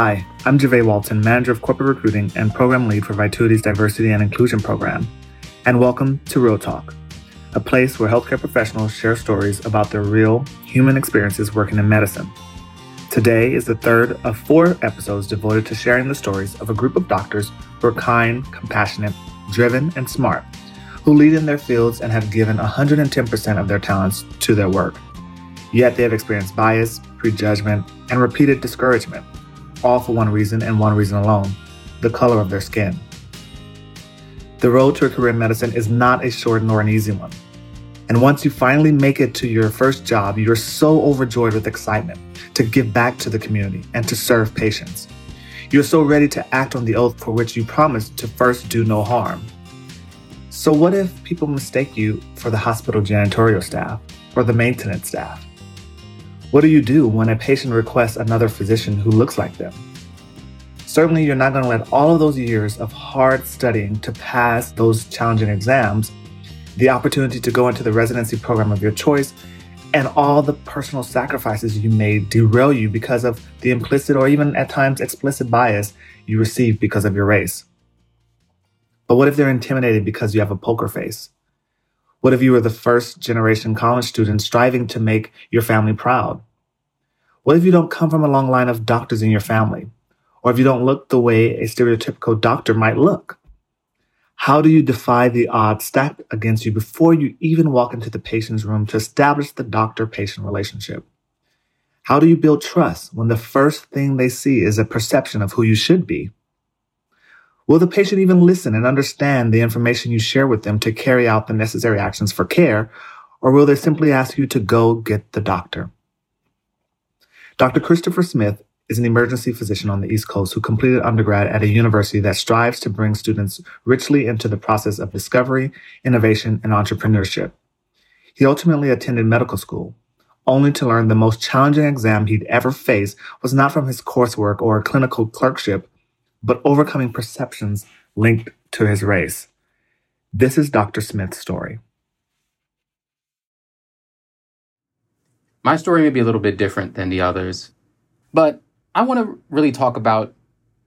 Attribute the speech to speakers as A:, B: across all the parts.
A: Hi, I'm Javay Walton, Manager of Corporate Recruiting and Program Lead for Vituity's Diversity and Inclusion Program. And welcome to Real Talk, a place where healthcare professionals share stories about their real human experiences working in medicine. Today is the third of four episodes devoted to sharing the stories of a group of doctors who are kind, compassionate, driven, and smart, who lead in their fields and have given 110% of their talents to their work. Yet they have experienced bias, prejudgment, and repeated discouragement, all for one reason and one reason alone the color of their skin. The road to a career in medicine is not a short nor an easy one. And once you finally make it to your first job, you're so overjoyed with excitement to give back to the community and to serve patients. You're so ready to act on the oath for which you promised to first do no harm. So, what if people mistake you for the hospital janitorial staff or the maintenance staff? What do you do when a patient requests another physician who looks like them? Certainly, you're not going to let all of those years of hard studying to pass those challenging exams, the opportunity to go into the residency program of your choice, and all the personal sacrifices you made derail you because of the implicit or even at times explicit bias you receive because of your race. But what if they're intimidated because you have a poker face? What if you were the first generation college student striving to make your family proud? What if you don't come from a long line of doctors in your family? Or if you don't look the way a stereotypical doctor might look? How do you defy the odds stacked against you before you even walk into the patient's room to establish the doctor patient relationship? How do you build trust when the first thing they see is a perception of who you should be? Will the patient even listen and understand the information you share with them to carry out the necessary actions for care, or will they simply ask you to go get the doctor? Dr. Christopher Smith is an emergency physician on the East Coast who completed undergrad at a university that strives to bring students richly into the process of discovery, innovation, and entrepreneurship. He ultimately attended medical school, only to learn the most challenging exam he'd ever faced was not from his coursework or clinical clerkship, but overcoming perceptions linked to his race. This is Dr. Smith's story.
B: My story may be a little bit different than the others, but I want to really talk about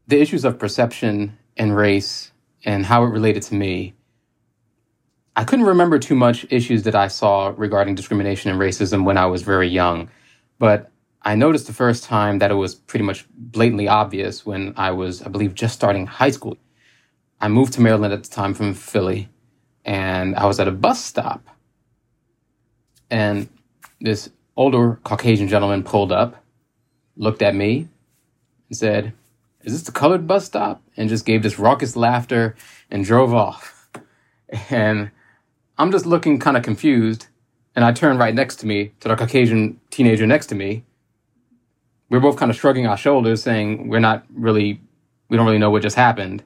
B: the issues of perception and race and how it related to me. I couldn't remember too much issues that I saw regarding discrimination and racism when I was very young, but I noticed the first time that it was pretty much blatantly obvious when I was, I believe, just starting high school. I moved to Maryland at the time from Philly, and I was at a bus stop. And this older Caucasian gentleman pulled up, looked at me, and said, Is this the colored bus stop? And just gave this raucous laughter and drove off. And I'm just looking kind of confused. And I turned right next to me to the Caucasian teenager next to me we are both kind of shrugging our shoulders, saying we're not really, we don't really know what just happened,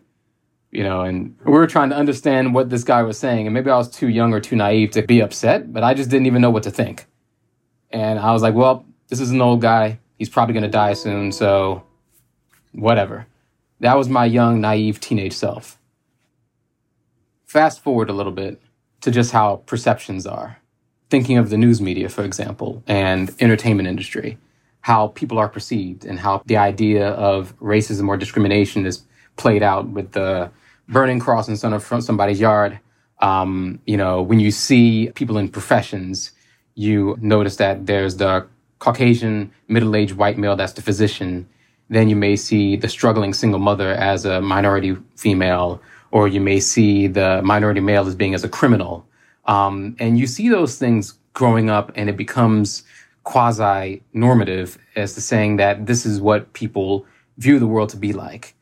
B: you know, and we were trying to understand what this guy was saying. And maybe I was too young or too naive to be upset, but I just didn't even know what to think. And I was like, well, this is an old guy. He's probably going to die soon, so whatever. That was my young, naive teenage self. Fast forward a little bit to just how perceptions are. Thinking of the news media, for example, and entertainment industry how people are perceived and how the idea of racism or discrimination is played out with the burning cross in front of somebody's yard. Um, you know, when you see people in professions, you notice that there's the Caucasian middle-aged white male that's the physician. Then you may see the struggling single mother as a minority female, or you may see the minority male as being as a criminal. Um, and you see those things growing up, and it becomes quasi normative as to saying that this is what people view the world to be like.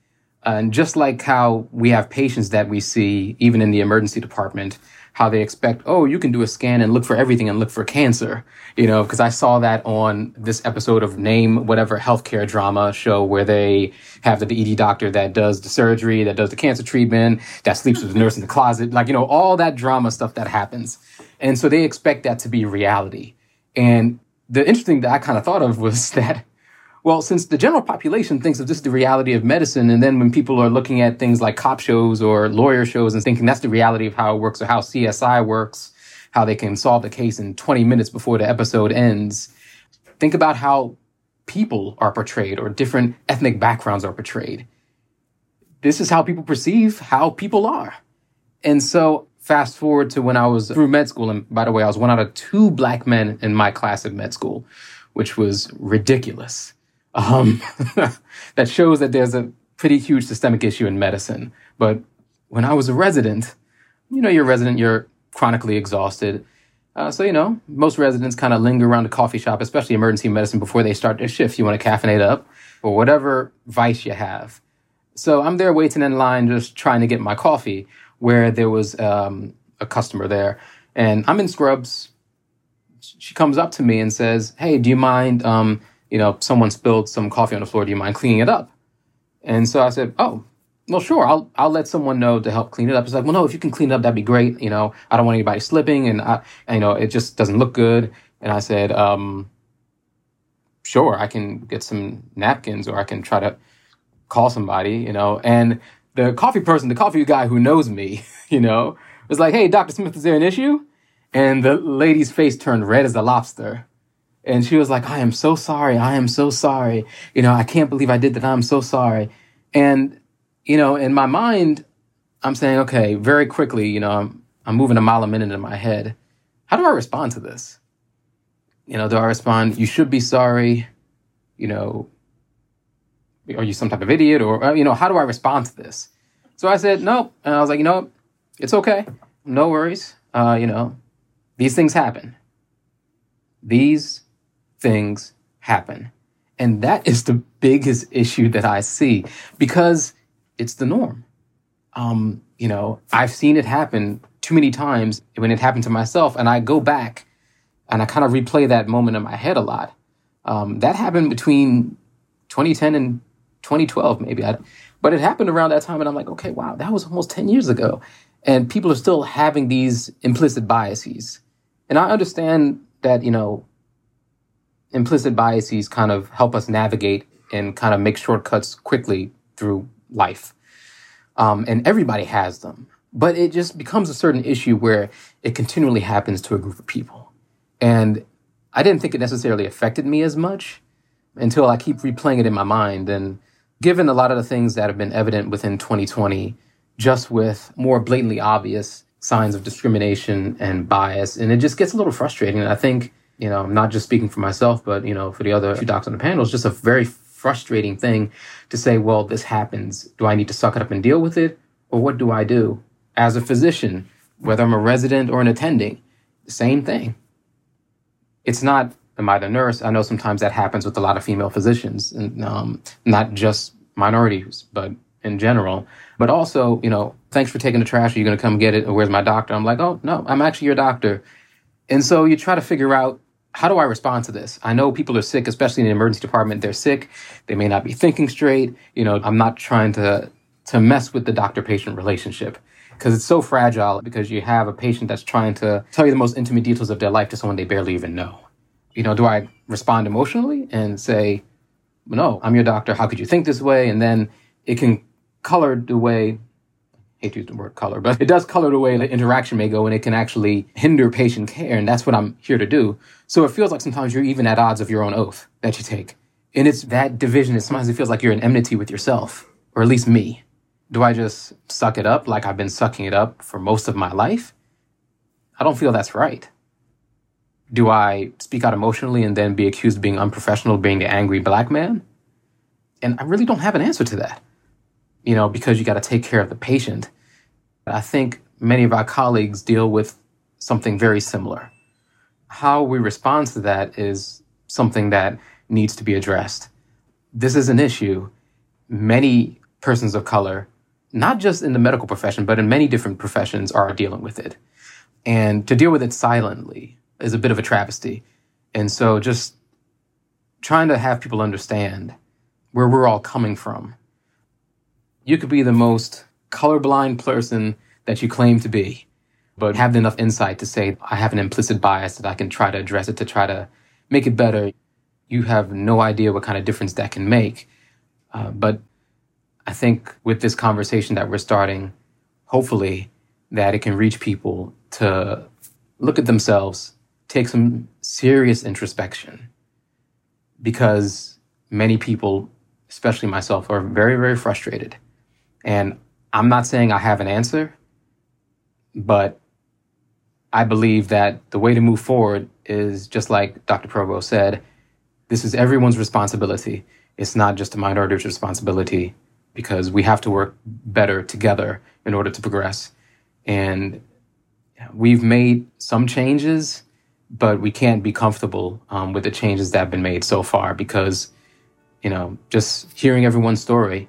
B: And just like how we have patients that we see, even in the emergency department, how they expect, oh, you can do a scan and look for everything and look for cancer, you know, because I saw that on this episode of Name Whatever Healthcare Drama show where they have the, the ED doctor that does the surgery, that does the cancer treatment, that sleeps with the nurse in the closet, like, you know, all that drama stuff that happens. And so they expect that to be reality. And the interesting that I kind of thought of was that, well, since the general population thinks of this the reality of medicine, and then when people are looking at things like cop shows or lawyer shows and thinking that's the reality of how it works or how CSI works, how they can solve the case in 20 minutes before the episode ends, think about how people are portrayed or different ethnic backgrounds are portrayed. This is how people perceive how people are. And so fast forward to when I was through med school. And by the way, I was one out of two black men in my class of med school, which was ridiculous. Um, that shows that there's a pretty huge systemic issue in medicine. But when I was a resident, you know, you're a resident, you're chronically exhausted. Uh, so, you know, most residents kind of linger around the coffee shop, especially emergency medicine, before they start their shift. You want to caffeinate up or whatever vice you have. So I'm there waiting in line, just trying to get my coffee, where there was um, a customer there. And I'm in scrubs. She comes up to me and says, Hey, do you mind, um, you know, someone spilled some coffee on the floor. Do you mind cleaning it up? And so I said, Oh, well, sure. I'll I'll let someone know to help clean it up. It's like, well, no, if you can clean it up, that'd be great. You know, I don't want anybody slipping, and I, you know, it just doesn't look good. And I said, um, sure, I can get some napkins, or I can try to call somebody. You know, and the coffee person, the coffee guy who knows me, you know, was like, hey, Doctor Smith, is there an issue? And the lady's face turned red as a lobster. And she was like, I am so sorry. I am so sorry. You know, I can't believe I did that. I'm so sorry. And you know, in my mind, I'm saying, okay, very quickly, you know, I'm, I'm moving a mile a minute in my head. How do I respond to this? You know, do I respond, you should be sorry? You know, are you some type of idiot? Or, uh, you know, how do I respond to this? So I said, nope. And I was like, you know, it's okay. No worries. Uh, you know, these things happen. These things happen. And that is the biggest issue that I see because it's the norm. Um, you know, I've seen it happen too many times when it happened to myself, and I go back and I kind of replay that moment in my head a lot. Um, that happened between 2010 and 2012, maybe. I, but it happened around that time, and I'm like, okay, wow, that was almost 10 years ago. And people are still having these implicit biases. And I understand that, you know, implicit biases kind of help us navigate and kind of make shortcuts quickly through life. Um, and everybody has them. But it just becomes a certain issue where it continually happens to a group of people. And I didn't think it necessarily affected me as much until I keep replaying it in my mind. And given a lot of the things that have been evident within 2020, just with more blatantly obvious signs of discrimination and bias, and it just gets a little frustrating. And I think, you know, I'm not just speaking for myself, but, you know, for the other two docs on the panel, it's just a very frustrating thing to say, well, this happens. Do I need to suck it up and deal with it? Or what do I do? As a physician, whether I'm a resident or an attending, same thing. It's not, am I the nurse? I know sometimes that happens with a lot of female physicians, and um, not just minorities, but in general. But also, you know, thanks for taking the trash. Are you going to come get it? Or where's my doctor? I'm like, oh, no, I'm actually your doctor. And so you try to figure out how do I respond to this? I know people are sick, especially in the emergency department. They're sick. They may not be thinking straight. You know, I'm not trying to to mess with the doctor patient relationship because it's so fragile because you have a patient that's trying to tell you the most intimate details of their life to someone they barely even know. You know, do I respond emotionally and say, "No, I'm your doctor. How could you think this way?" And then it can color the way hate to use the word color, but it does color the way the interaction may go and it can actually hinder patient care. And that's what I'm here to do. So it feels like sometimes you're even at odds of your own oath that you take. And it's that division. It sometimes it feels like you're in enmity with yourself, or at least me. Do I just suck it up like I've been sucking it up for most of my life? I don't feel that's right. Do I speak out emotionally and then be accused of being unprofessional, being the angry black man? And I really don't have an answer to that you know, because you got to take care of the patient. I think many of our colleagues deal with something very similar. How we respond to that is something that needs to be addressed. This is an issue. Many persons of color, not just in the medical profession, but in many different professions, are dealing with it. And to deal with it silently is a bit of a travesty. And so just trying to have people understand where we're all coming from you could be the most colorblind person that you claim to be, but have enough insight to say, I have an implicit bias that I can try to address it to try to make it better. You have no idea what kind of difference that can make. Uh, but I think with this conversation that we're starting, hopefully, that it can reach people to look at themselves, take some serious introspection. Because many people, especially myself, are very, very frustrated. And I'm not saying I have an answer, but I believe that the way to move forward is just like Dr. Provost said, this is everyone's responsibility. It's not just a minority's responsibility because we have to work better together in order to progress. And we've made some changes, but we can't be comfortable um, with the changes that have been made so far because, you know, just hearing everyone's story,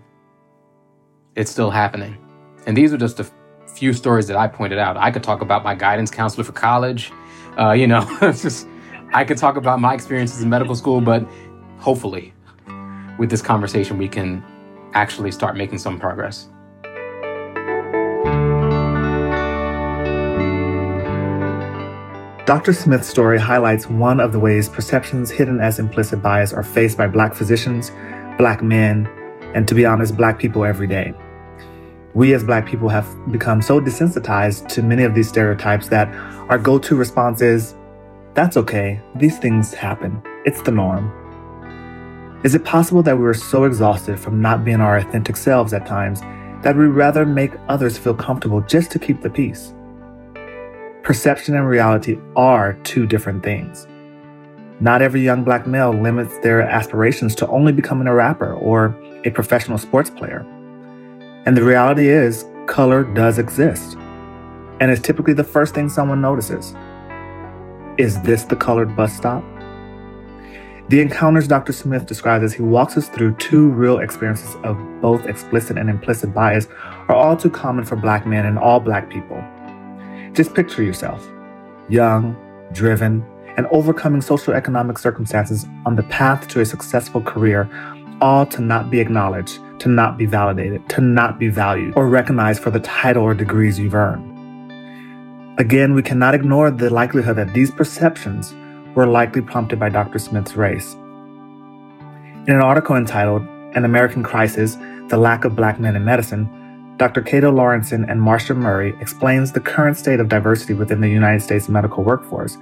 B: it's still happening. And these are just a few stories that I pointed out. I could talk about my guidance counselor for college. Uh, you know, just I could talk about my experiences in medical school, but hopefully, with this conversation, we can actually start making some progress.
A: Dr. Smith's story highlights one of the ways perceptions hidden as implicit bias are faced by Black physicians, Black men, and to be honest, Black people every day. We as Black people have become so desensitized to many of these stereotypes that our go to response is, that's okay, these things happen, it's the norm. Is it possible that we are so exhausted from not being our authentic selves at times that we'd rather make others feel comfortable just to keep the peace? Perception and reality are two different things. Not every young black male limits their aspirations to only becoming a rapper or a professional sports player. And the reality is, color does exist, and is typically the first thing someone notices. Is this the colored bus stop? The encounters Dr. Smith describes as he walks us through two real experiences of both explicit and implicit bias are all too common for black men and all black people. Just picture yourself young, driven, and overcoming social economic circumstances on the path to a successful career, all to not be acknowledged, to not be validated, to not be valued or recognized for the title or degrees you've earned. Again, we cannot ignore the likelihood that these perceptions were likely prompted by Dr. Smith's race. In an article entitled An American Crisis The Lack of Black Men in Medicine, Dr. Cato Laurencin and Marsha Murray explains the current state of diversity within the United States medical workforce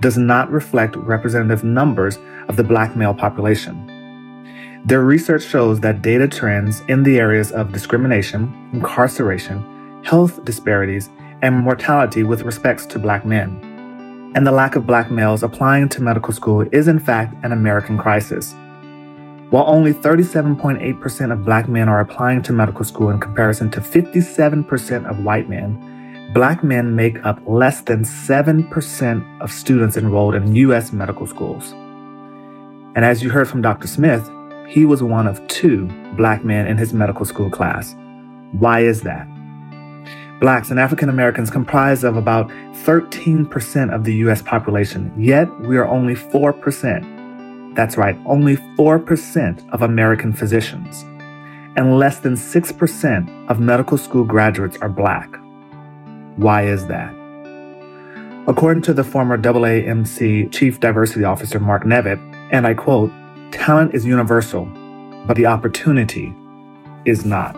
A: does not reflect representative numbers of the black male population. Their research shows that data trends in the areas of discrimination, incarceration, health disparities, and mortality with respects to black men. And the lack of black males applying to medical school is in fact an American crisis. While only 37.8% of black men are applying to medical school in comparison to 57% of white men, black men make up less than 7% of students enrolled in U.S. medical schools. And as you heard from Dr. Smith, he was one of two black men in his medical school class. Why is that? Blacks and African Americans comprise of about 13% of the US population, yet we are only 4% that's right, only 4% of American physicians, and less than 6% of medical school graduates are black. Why is that? According to the former AAMC Chief Diversity Officer Marc Nivet, and I quote, talent is universal, but the opportunity is not.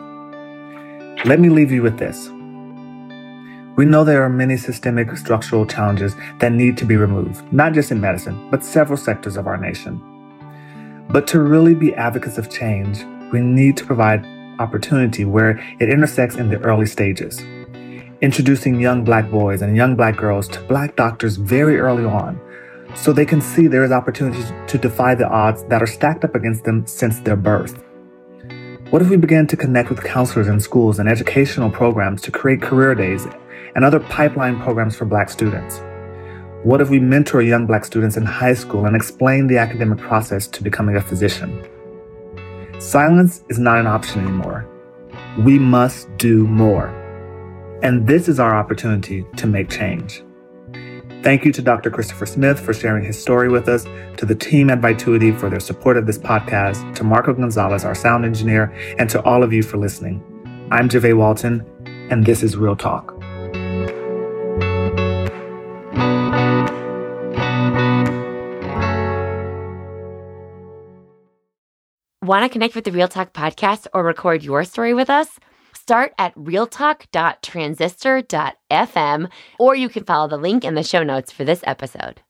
A: Let me leave you with this. We know there are many systemic structural challenges that need to be removed, not just in medicine, but several sectors of our nation. But to really be advocates of change, we need to provide opportunity where it intersects in the early stages. Introducing young black boys and young black girls to black doctors very early on so they can see there is opportunity to defy the odds that are stacked up against them since their birth. What if we began to connect with counselors in schools and educational programs to create career days and other pipeline programs for Black students? What if we mentor young Black students in high school and explain the academic process to becoming a physician? Silence is not an option anymore. We must do more. And this is our opportunity to make change. Thank you to Dr. Christopher Smith for sharing his story with us, to the team at Vituity for their support of this podcast, to Marco Gonzalez, our sound engineer, and to all of you for listening. I'm Javay Walton, and this is Real Talk.
C: Want to connect with the Real Talk podcast or record your story with us? Start at realtalk.transistor.fm or you can follow the link in the show notes for this episode.